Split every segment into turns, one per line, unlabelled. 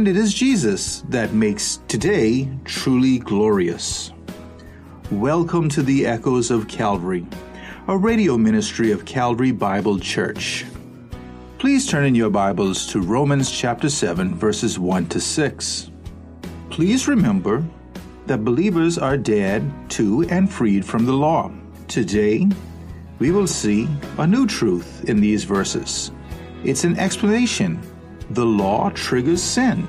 And it is Jesus that makes today truly glorious. Welcome to the Echoes of Calvary, a radio ministry of Calvary Bible Church. Please turn in your Bibles to Romans chapter 7, verses 1 to 6. Please remember that believers are dead to and freed from the law. Today, we will see a new truth in these verses. It's an explanation. The law triggers sin.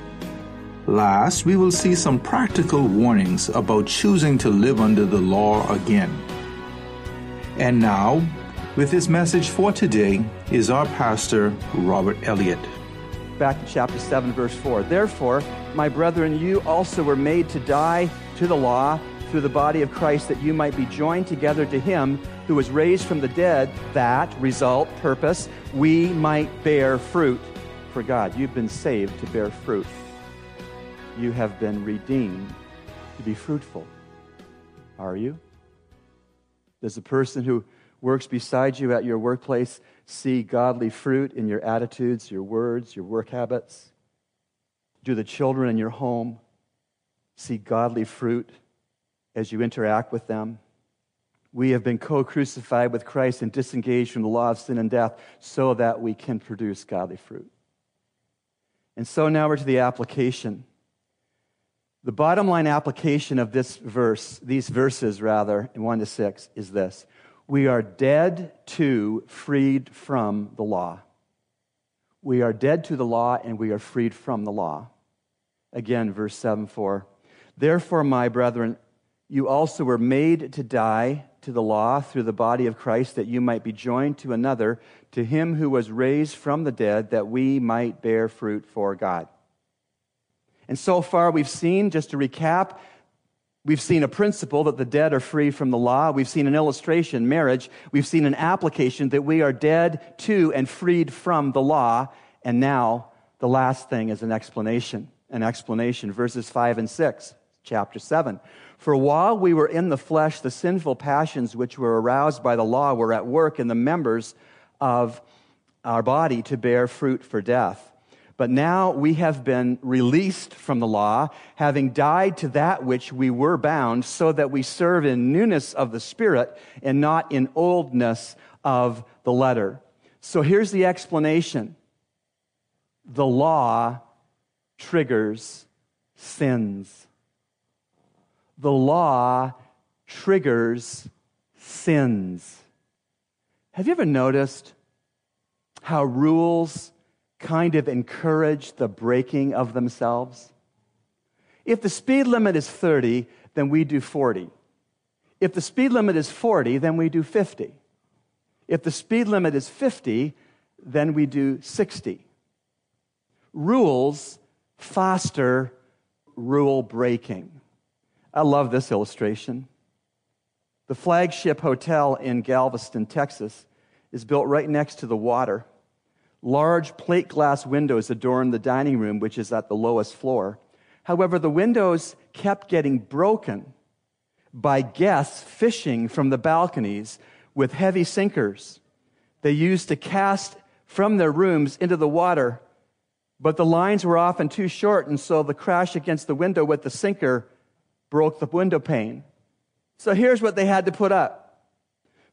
Last, we will see some practical warnings about choosing to live under the law again. And now, with his message for today is our pastor, Robert Elliott.
back to chapter 7, verse 4. Therefore, my brethren, you also were made to die to the law through the body of Christ, that you might be joined together to him who was raised from the dead, that, result, purpose, we might bear fruit for God. You've been saved to bear fruit. You have been redeemed to be fruitful. Are you? Does the person who works beside you at your workplace see godly fruit in your attitudes, your words, your work habits? Do the children in your home see godly fruit as you interact with them? We have been co crucified with Christ and disengaged from the law of sin and death so that we can produce godly fruit. And so now we're to the application. The bottom line application of this verse, these verses rather, in 1 to 6, is this We are dead to, freed from the law. We are dead to the law and we are freed from the law. Again, verse 7 4. Therefore, my brethren, you also were made to die to the law through the body of Christ, that you might be joined to another, to him who was raised from the dead, that we might bear fruit for God. And so far, we've seen, just to recap, we've seen a principle that the dead are free from the law. We've seen an illustration, marriage. We've seen an application that we are dead to and freed from the law. And now, the last thing is an explanation. An explanation, verses 5 and 6, chapter 7. For while we were in the flesh, the sinful passions which were aroused by the law were at work in the members of our body to bear fruit for death. But now we have been released from the law, having died to that which we were bound, so that we serve in newness of the Spirit and not in oldness of the letter. So here's the explanation the law triggers sins. The law triggers sins. Have you ever noticed how rules kind of encourage the breaking of themselves? If the speed limit is 30, then we do 40. If the speed limit is 40, then we do 50. If the speed limit is 50, then we do 60. Rules foster rule breaking. I love this illustration. The flagship hotel in Galveston, Texas, is built right next to the water. Large plate glass windows adorn the dining room, which is at the lowest floor. However, the windows kept getting broken by guests fishing from the balconies with heavy sinkers they used to cast from their rooms into the water. But the lines were often too short, and so the crash against the window with the sinker broke the window pane. So here's what they had to put up.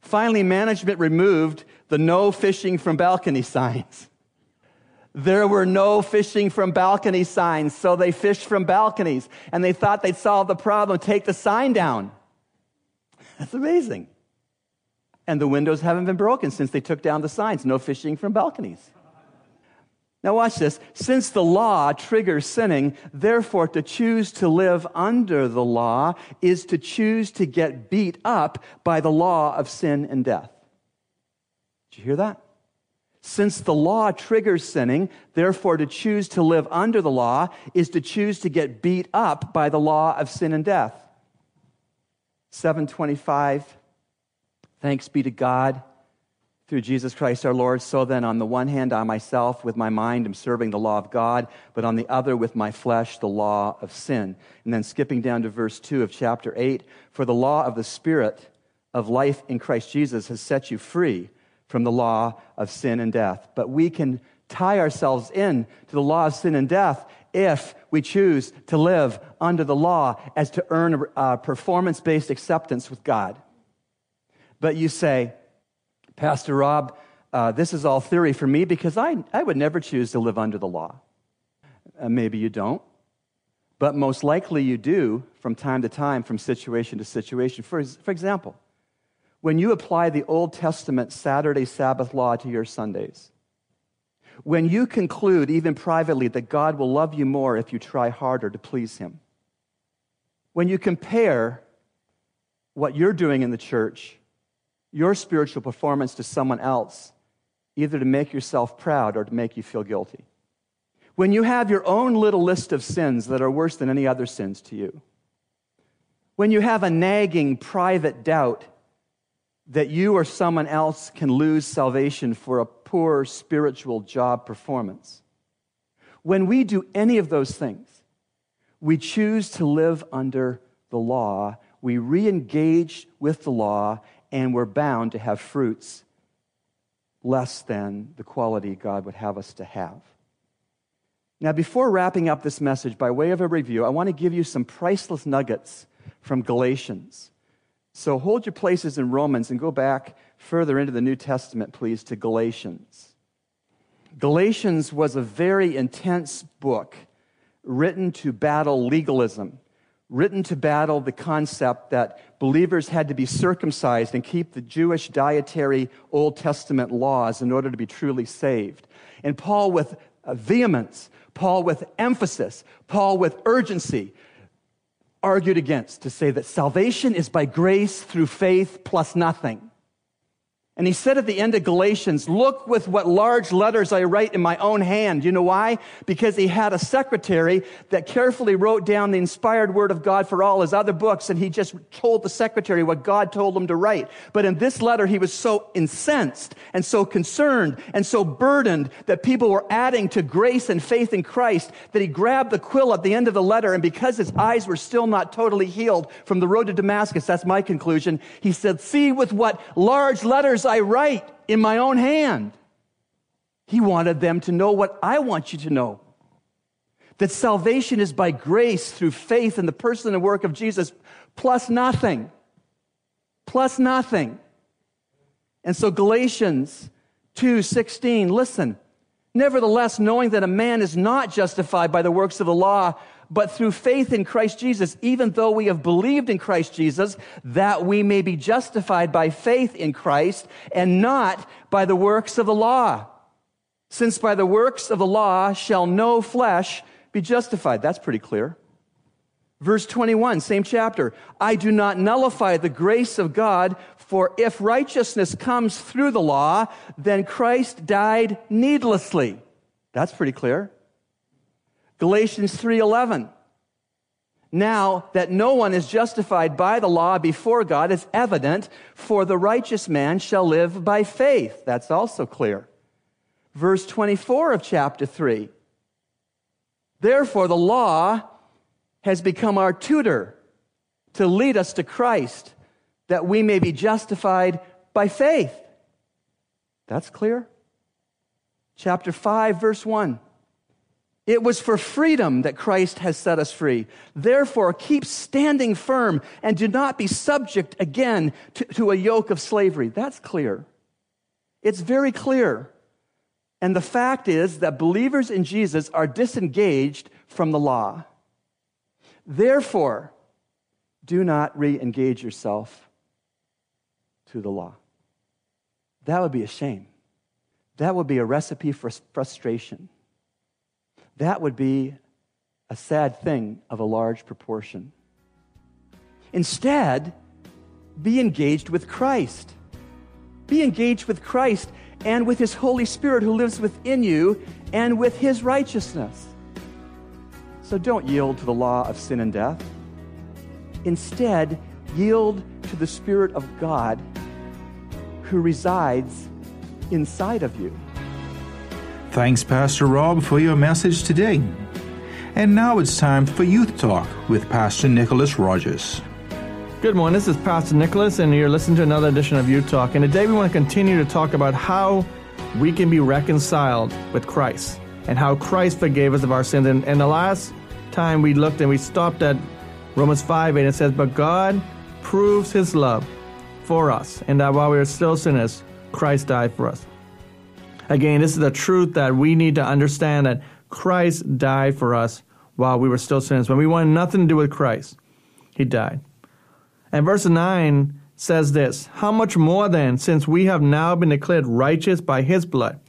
Finally, management removed the no fishing from balcony signs. There were no fishing from balcony signs, so they fished from balconies and they thought they'd solve the problem, take the sign down. That's amazing. And the windows haven't been broken since they took down the signs no fishing from balconies. Now, watch this. Since the law triggers sinning, therefore, to choose to live under the law is to choose to get beat up by the law of sin and death. Did you hear that? Since the law triggers sinning, therefore, to choose to live under the law is to choose to get beat up by the law of sin and death. 725. Thanks be to God through Jesus Christ our Lord. So then, on the one hand, I myself, with my mind, am serving the law of God, but on the other, with my flesh, the law of sin. And then skipping down to verse 2 of chapter 8 For the law of the Spirit of life in Christ Jesus has set you free from the law of sin and death. But we can tie ourselves in to the law of sin and death if we choose to live under the law as to earn a performance based acceptance with God. But you say, Pastor Rob, uh, this is all theory for me because I, I would never choose to live under the law. Uh, maybe you don't, but most likely you do from time to time, from situation to situation. For, for example, when you apply the Old Testament Saturday Sabbath law to your Sundays, when you conclude, even privately, that God will love you more if you try harder to please Him, when you compare what you're doing in the church your spiritual performance to someone else, either to make yourself proud or to make you feel guilty. When you have your own little list of sins that are worse than any other sins to you, when you have a nagging private doubt that you or someone else can lose salvation for a poor spiritual job performance, when we do any of those things, we choose to live under the law. We re engage with the law and we're bound to have fruits less than the quality God would have us to have. Now, before wrapping up this message, by way of a review, I want to give you some priceless nuggets from Galatians. So hold your places in Romans and go back further into the New Testament, please, to Galatians. Galatians was a very intense book written to battle legalism written to battle the concept that believers had to be circumcised and keep the Jewish dietary Old Testament laws in order to be truly saved. And Paul, with uh, vehemence, Paul, with emphasis, Paul, with urgency, argued against to say that salvation is by grace through faith plus nothing. And he said at the end of Galatians, Look with what large letters I write in my own hand. You know why? Because he had a secretary that carefully wrote down the inspired word of God for all his other books, and he just told the secretary what God told him to write. But in this letter, he was so incensed and so concerned and so burdened that people were adding to grace and faith in Christ that he grabbed the quill at the end of the letter, and because his eyes were still not totally healed from the road to Damascus, that's my conclusion, he said, See with what large letters I write in my own hand. He wanted them to know what I want you to know that salvation is by grace through faith in the person and work of Jesus, plus nothing. Plus nothing. And so Galatians 2:16, listen. Nevertheless, knowing that a man is not justified by the works of the law, but through faith in Christ Jesus, even though we have believed in Christ Jesus, that we may be justified by faith in Christ and not by the works of the law. Since by the works of the law shall no flesh be justified. That's pretty clear. Verse 21, same chapter. I do not nullify the grace of God, for if righteousness comes through the law, then Christ died needlessly. That's pretty clear. Galatians 3:11 Now that no one is justified by the law before God is evident for the righteous man shall live by faith. That's also clear. Verse 24 of chapter 3 Therefore the law has become our tutor to lead us to Christ that we may be justified by faith. That's clear. Chapter 5 verse 1 it was for freedom that Christ has set us free. Therefore, keep standing firm and do not be subject again to, to, a yoke of slavery. That's clear. It's very clear. And the fact is that believers in Jesus are disengaged from the law. Therefore, do not re engage yourself to the law. That would be a shame. That would be a recipe for frustration. That would be a sad thing of a large proportion. Instead, be engaged with Christ. Be engaged with Christ and with His Holy Spirit who lives within you and with His righteousness. So don't yield to the law of sin and death. Instead, yield to the Spirit of God who resides inside of you.
Thanks, Pastor Rob, for your message today. And now it's time for Youth Talk with Pastor Nicholas Rogers.
Good morning. This is Pastor Nicholas, and you're listening to another edition of Youth Talk. And today we want to continue to talk about how we can be reconciled with Christ and how Christ forgave us of our sins. And, and the last time we looked and we stopped at Romans 5 8, it says, But God proves his love for us, and that while we were still sinners, Christ died for us. Again, this is the truth that we need to understand that Christ died for us while we were still sinners. When we wanted nothing to do with Christ, he died. And verse 9 says this How much more then, since we have now been declared righteous by his blood,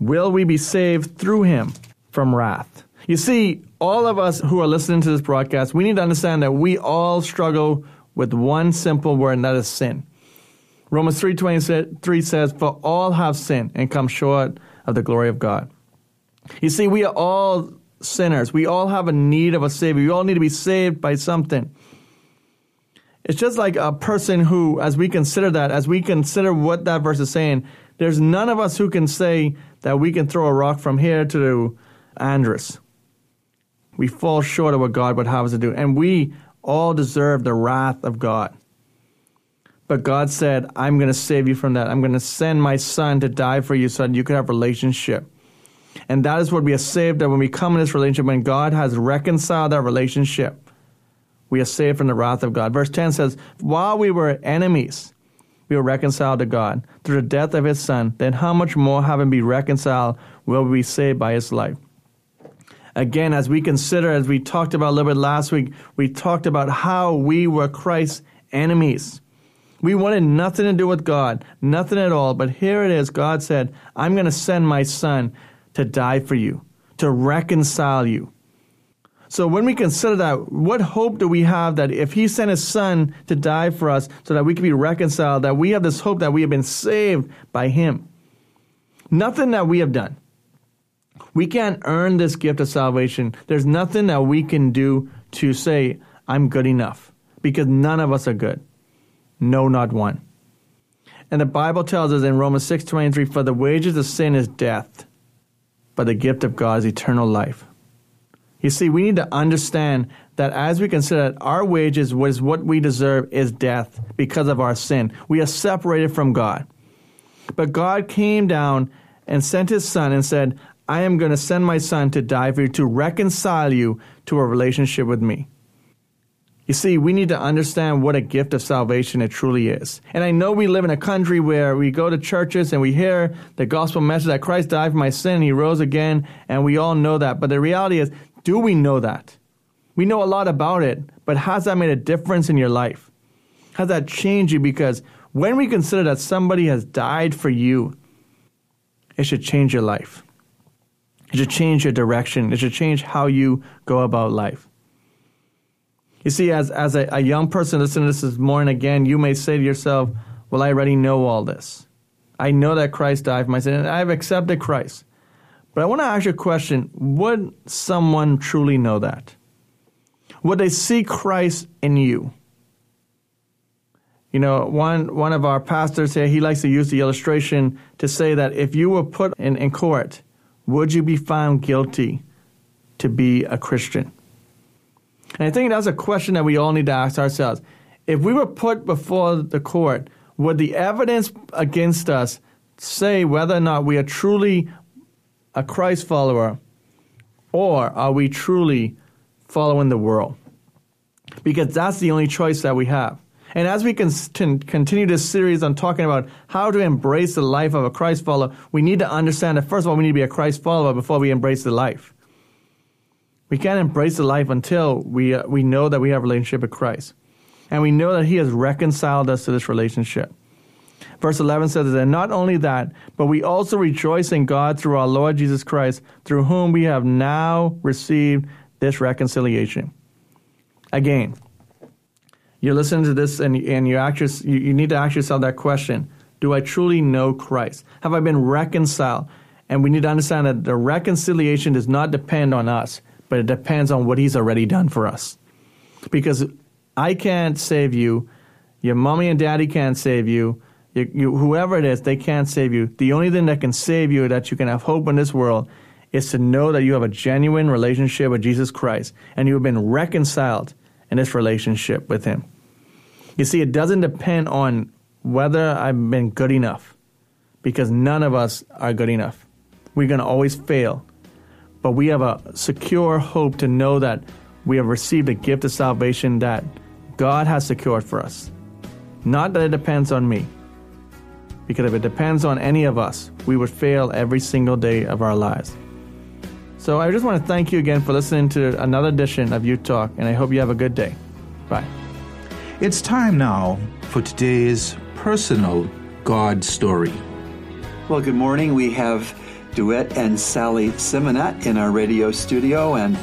will we be saved through him from wrath? You see, all of us who are listening to this broadcast, we need to understand that we all struggle with one simple word, and that is sin. Romans 3.23 says, For all have sinned and come short of the glory of God. You see, we are all sinners. We all have a need of a Savior. We all need to be saved by something. It's just like a person who, as we consider that, as we consider what that verse is saying, there's none of us who can say that we can throw a rock from here to Andros. We fall short of what God would have us to do. And we all deserve the wrath of God. But God said, I'm going to save you from that. I'm going to send my son to die for you so that you can have relationship. And that is what we are saved that when we come in this relationship, when God has reconciled our relationship, we are saved from the wrath of God. Verse 10 says, While we were enemies, we were reconciled to God through the death of his son. Then how much more, having been reconciled, will we be saved by his life? Again, as we consider, as we talked about a little bit last week, we talked about how we were Christ's enemies. We wanted nothing to do with God, nothing at all. But here it is God said, I'm going to send my son to die for you, to reconcile you. So when we consider that, what hope do we have that if he sent his son to die for us so that we can be reconciled, that we have this hope that we have been saved by him? Nothing that we have done. We can't earn this gift of salvation. There's nothing that we can do to say, I'm good enough, because none of us are good. No, not one. And the Bible tells us in Romans 6:23, for the wages of sin is death, but the gift of God is eternal life. You see, we need to understand that as we consider that our wages was what we deserve is death because of our sin. We are separated from God. But God came down and sent his son and said, I am going to send my son to die for you, to reconcile you to a relationship with me. You see, we need to understand what a gift of salvation it truly is. And I know we live in a country where we go to churches and we hear the gospel message that Christ died for my sin and he rose again, and we all know that. But the reality is, do we know that? We know a lot about it, but has that made a difference in your life? Has that changed you? Because when we consider that somebody has died for you, it should change your life. It should change your direction. It should change how you go about life. You see, as, as a, a young person listening to this this morning again, you may say to yourself, Well, I already know all this. I know that Christ died for my sin, and I've accepted Christ. But I want to ask you a question Would someone truly know that? Would they see Christ in you? You know, one, one of our pastors here, he likes to use the illustration to say that if you were put in, in court, would you be found guilty to be a Christian? And I think that's a question that we all need to ask ourselves. If we were put before the court, would the evidence against us say whether or not we are truly a Christ follower or are we truly following the world? Because that's the only choice that we have. And as we continue this series on talking about how to embrace the life of a Christ follower, we need to understand that first of all, we need to be a Christ follower before we embrace the life. We can't embrace the life until we, uh, we know that we have a relationship with Christ. And we know that He has reconciled us to this relationship. Verse 11 says that not only that, but we also rejoice in God through our Lord Jesus Christ, through whom we have now received this reconciliation. Again, you're listening to this and, and you, ask you, you need to ask yourself that question Do I truly know Christ? Have I been reconciled? And we need to understand that the reconciliation does not depend on us, but it depends on what He's already done for us. Because I can't save you, your mommy and daddy can't save you, You, you, whoever it is, they can't save you. The only thing that can save you, that you can have hope in this world, is to know that you have a genuine relationship with Jesus Christ and you have been reconciled in this relationship with Him. You see, it doesn't depend on whether I've been good enough, because none of us are good enough. We're going to always fail. But we have a secure hope to know that we have received a gift of salvation that God has secured for us. Not that it depends on me. Because if it depends on any of us, we would fail every single day of our lives. So I just want to thank you again for listening to another edition of Youth Talk, and I hope you have a good day. Bye.
It's time now for today's personal God story.
Well, good morning. We have Duet and Sally Symonette in our radio studio, and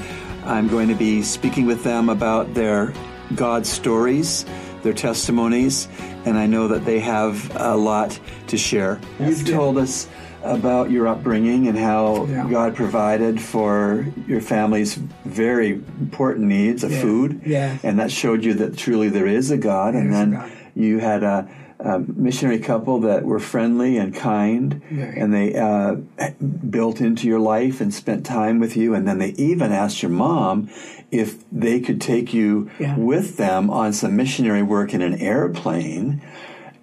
I'm going to be speaking with them about their God stories, their testimonies, and I know that they have a lot to share. You've told us about your upbringing and how
Yeah.
God provided for your family's very important needs of
Yeah.
food,
Yeah.
and that showed you that truly there is a God. and then
God.
you had a, a missionary couple that were friendly and kind,
Right.
and they uh, built into your life and spent time with you. And then they even asked your mom if they could take you
Yeah.
with them on some missionary work in an airplane.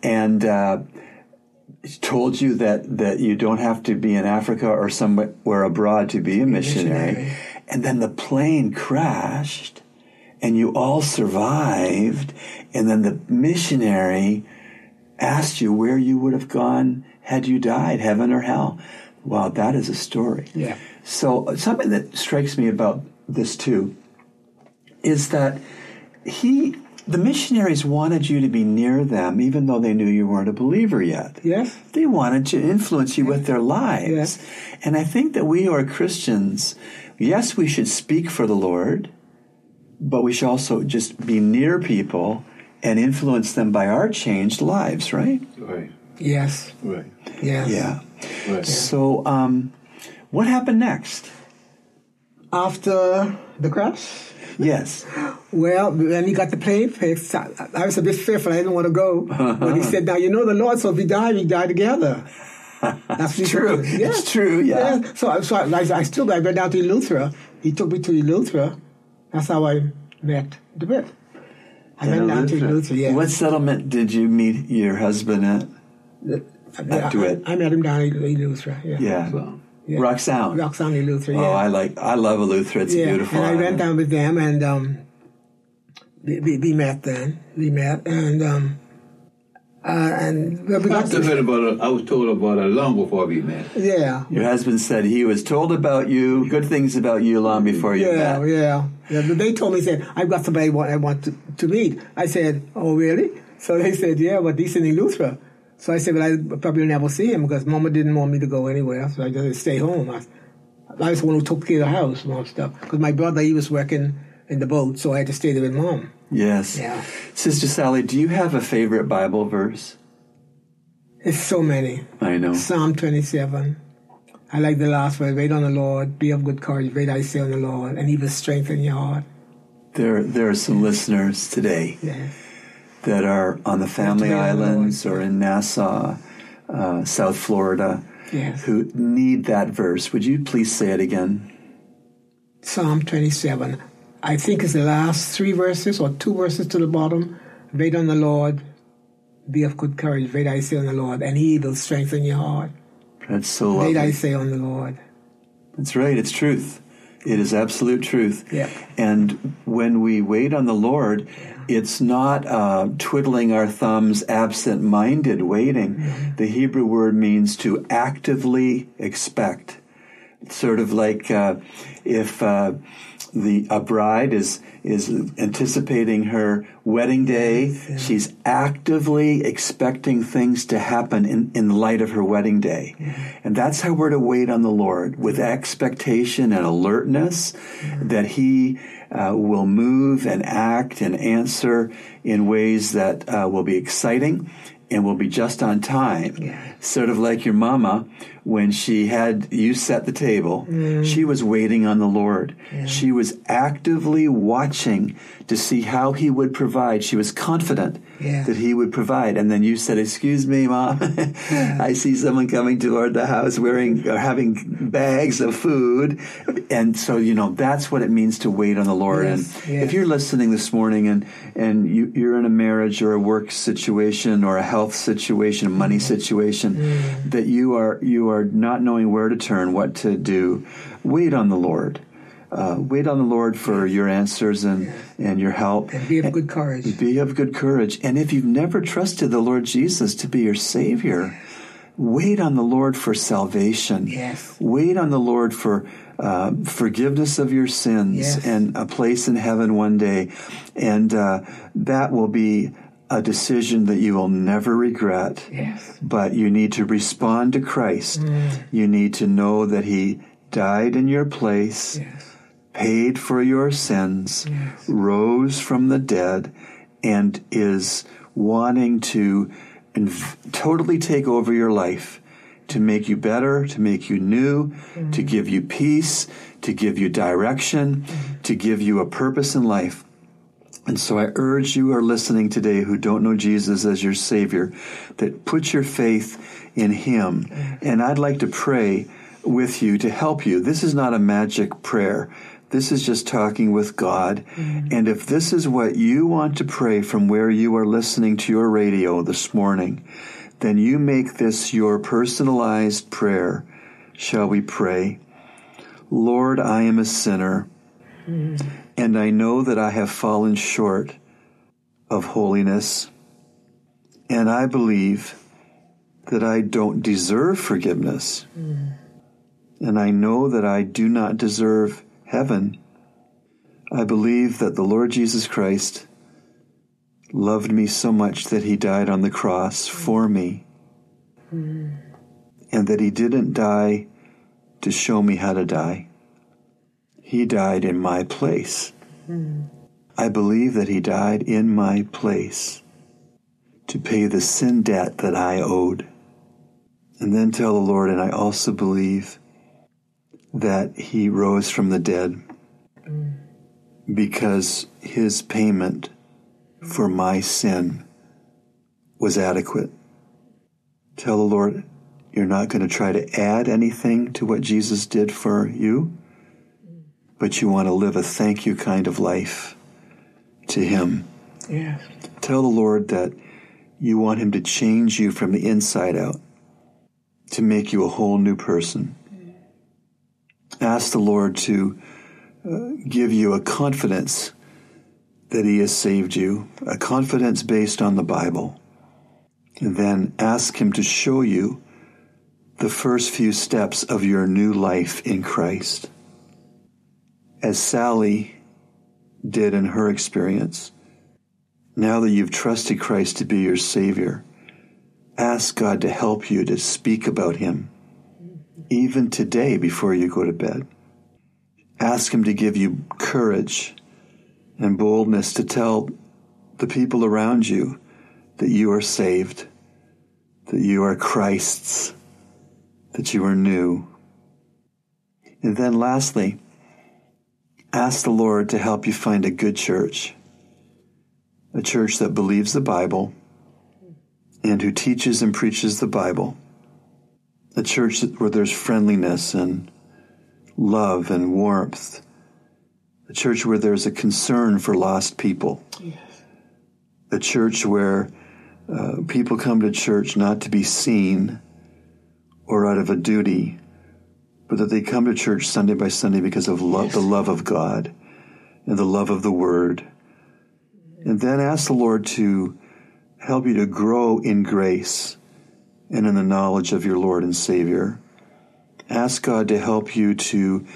And uh, told you that, that you don't have to be in Africa or somewhere abroad to be a missionary.
missionary.
And then the plane crashed and you all survived. And then the missionary asked you where you would have gone had you died, heaven or hell. Wow, that is a story.
Yeah.
So something that strikes me about this too is that he, the missionaries wanted you to be near them, even though they knew you weren't a believer yet.
Yes.
They wanted to influence you with their lives.
Yes.
And I think that we who are Christians, yes, we should speak for the Lord, but we should also just be near people and influence them by our changed lives, right?
Right,
Yes.
right,
Yes.
Yeah.
right.
So, um, what happened next?
After the crash,
Yes.
well, when he got the plane fixed, I, I was a bit fearful. I didn't want to go. But he said, "Now you know the Lord, so if we die, we die together." That's what
True.
said. Yeah.
It's true, yeah.
So, I- so I, I still I went down to Eleuthera. He took me to Eleuthera. That's how I met the bit. I went down to Eleuthera. Yeah.
What settlement did you meet your husband at?
I, I, I met him down in Eleuthera. Yeah.
Yeah.
So,
Yeah.
Rock Sound.
Rock Sound Eleuthera.
Oh,
Yeah.
I like. I love Eleuthera. It's
yeah,
beautiful.
and I went down with them, and um, we, we, we met then. We met, and um, uh, and well, we got
I still
to,
heard about it. I was told about it long before we met.
yeah,
Your husband said he was told about you, good things about you, long before you
yeah,
met.
yeah, yeah. But they told me said I've got somebody I want, I want to, to meet. I said, oh really? So they said, yeah, but he's in Eleuthera. So I said, well, I probably never see him because Mama didn't want me to go anywhere, so I just stay home. I, I was the one who took care of the house and all stuff because my brother he was working in the boat, so I had to stay there with Mom.
Yes.
Yeah.
Sister Sally, do you have a favorite Bible verse?
It's so many.
I know.
Psalm 27. I like the last one. Wait on the Lord. Be of good courage. Wait, I say on the Lord. And he will strengthen your heart.
There, there are some listeners today
Yes.
that are on the Family
on the
Islands or in Nassau, uh, South Florida,
Yes.
who need that verse. Would you please say it again?
Psalm 27. I think it's the last three verses or two verses to the bottom. Wait on the Lord. Be of good courage. Wait, I say on the Lord. And he will strengthen your heart.
That's so Lovely.
Wait, I say on the Lord.
That's right. It's truth. It is absolute truth.
Yeah.
And when we wait on the Lord, it's not uh, twiddling our thumbs, absent minded waiting.
Mm-hmm.
The Hebrew word means to actively expect. Sort of like uh, if uh, the a bride is is anticipating her wedding day, she's actively expecting things to happen in, in light of her wedding day. And that's how we're to wait on the Lord with expectation and alertness that He uh, will move and act and answer in ways that uh, will be exciting and will be just on time. Sort of like your mama when she had you set the table, mm. she was waiting on the Lord. She was actively watching to see how He would provide. She was confident
Yeah.
that He would provide. And then you said, "Excuse me, Mom, I see someone coming toward the house wearing or having bags of food." And so you know that's what it means to wait on the Lord.
Yes,
and
yes.
if you're listening this morning and and you, you're in a marriage or a work situation or a health situation, a money mm. situation, mm. that you are you are not knowing where to turn, what to do, wait on the Lord. Uh, wait on the Lord for your answers and, and your help.
And be of good courage.
Be of good courage. And if you've never trusted the Lord Jesus to be your Savior, wait on the Lord for salvation.
Yes.
Wait on the Lord for uh, forgiveness of your sins
Yes.
and a place in heaven one day. And uh, that will be a decision that you will never regret.
Yes.
But you need to respond to Christ. Mm. You need to know that He died in your place
Yes.
paid for your sins, yes. rose from the dead, and is wanting to inv- totally take over your life to make you better, to make you new, to mm. give you peace, to give you direction, mm. to give you a purpose in life. And so I urge you who are listening today who don't know Jesus as your Savior that put your faith in Him. Mm-hmm. And I'd like to pray with you to help you. This is not a magic prayer. This is just talking with God. Mm-hmm. And if this is what you want to pray from where you are listening to your radio this morning, then you make this your personalized prayer. Shall we pray? Lord, I am a sinner and I know that I have fallen short of holiness, and I believe that I don't deserve forgiveness, and I know that I do not deserve heaven. I believe that the Lord Jesus Christ loved me so much that he died on the cross for me, and that he didn't die to show me how to die. He died in my place. I believe that He died in my place to pay the sin debt that I owed. And then tell the Lord, and I also believe that He rose from the dead because His payment for my sin was adequate. Tell the Lord, you're not going to try to add anything to what Jesus did for you but you want to live a thank you kind of life to Him.
Yes.
Tell the Lord that you want Him to change you from the inside out, to make you a whole new person. Ask the Lord to uh, give you a confidence that He has saved you, a confidence based on the Bible. And then ask Him to show you the first few steps of your new life in Christ as Sally did in her experience, now that you've trusted Christ to be your Savior, ask God to help you to speak about Him, even today before you go to bed. Ask Him to give you courage and boldness to tell the people around you that you are saved, that you are Christ's, that you are new. And then lastly, ask the Lord to help you find a good church, a church that believes the Bible and who teaches and preaches the Bible, a church where there's friendliness and love and warmth, a church where there's a concern for lost people, a church where uh, people come to church not to be seen or out of a duty but that they come to church Sunday by Sunday because of lo- the love of God and the love of the Word. And then ask the Lord to help you to grow in grace and in the knowledge of your Lord and Savior. Ask God to help you to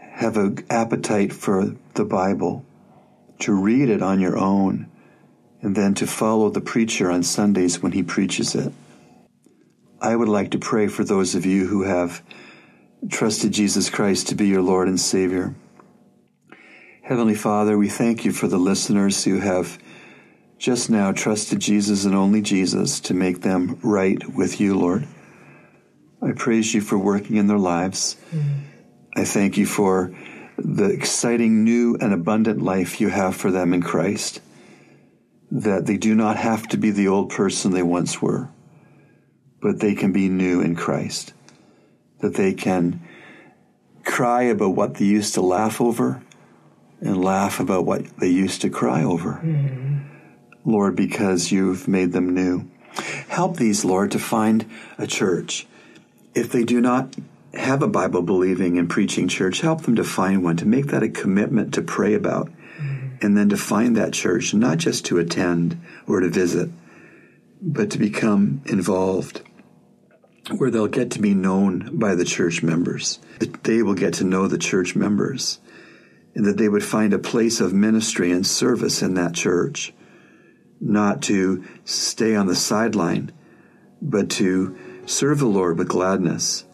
have an appetite for the Bible, to read it on your own, and then to follow the preacher on Sundays when he preaches it. I would like to pray for those of you who have trusted Jesus Christ to be your Lord and Savior. Heavenly Father, we thank you for the listeners who have just now trusted Jesus and only Jesus to make them right with you, Lord. I praise you for working in their lives. I thank you for the exciting new and abundant life you have for them in Christ. That they do not have to be the old person they once were, but they can be new in Christ. That they can cry about what they used to laugh over and laugh about what they used to cry over. Mm-hmm. Lord, because you've made them new. Help these, Lord, to find a church. If they do not have a Bible believing and preaching church, help them to find one, to make that a commitment to pray about, mm-hmm. and then to find that church, not just to attend or to visit, but to become involved, where they'll get to be known by the church members. That they will get to know the church members, and that they would find a place of ministry and service in that church, not to stay on the sideline, but to serve the Lord with gladness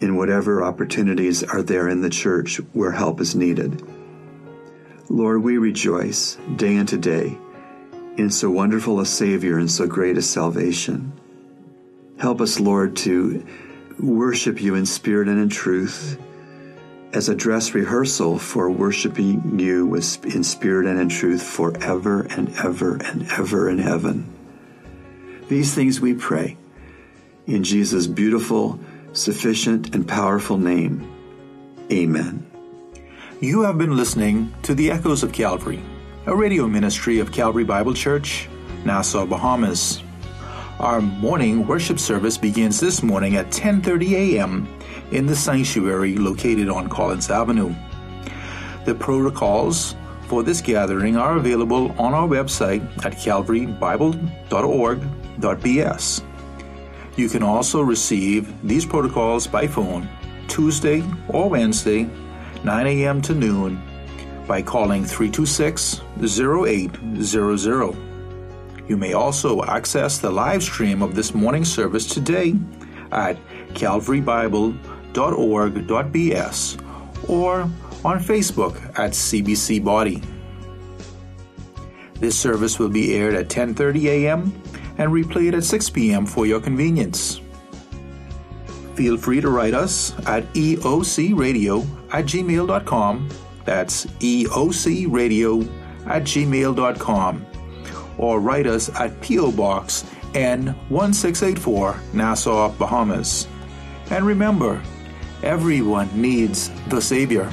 in whatever opportunities are there in the church where help is needed. Lord, we rejoice day into day in so wonderful a Savior and so great a salvation. Help us, Lord, to worship you in spirit and in truth as a dress rehearsal for worshiping you in spirit and in truth forever and ever and ever in heaven. These things we pray in Jesus' beautiful, sufficient, and powerful name. Amen.
You have been listening to the Echoes of Calvary, a radio ministry of Calvary Bible Church, Nassau, Bahamas. Our morning worship service begins this morning at 10:30 a.m. in the sanctuary located on Collins Avenue. The protocols for this gathering are available on our website at calvarybible.org.bs. You can also receive these protocols by phone Tuesday or Wednesday, 9 a.m. to noon, by calling 326 0800. You may also access the live stream of this morning service today at calvarybible.org.bs or on Facebook at CBC Body. This service will be aired at 10:30 a.m. and replayed at 6 p.m. for your convenience. Feel free to write us at eocradio at gmail.com. That's eocradio at gmail.com. Or write us at P.O. Box N1684, Nassau, Bahamas. And remember, everyone needs the Savior.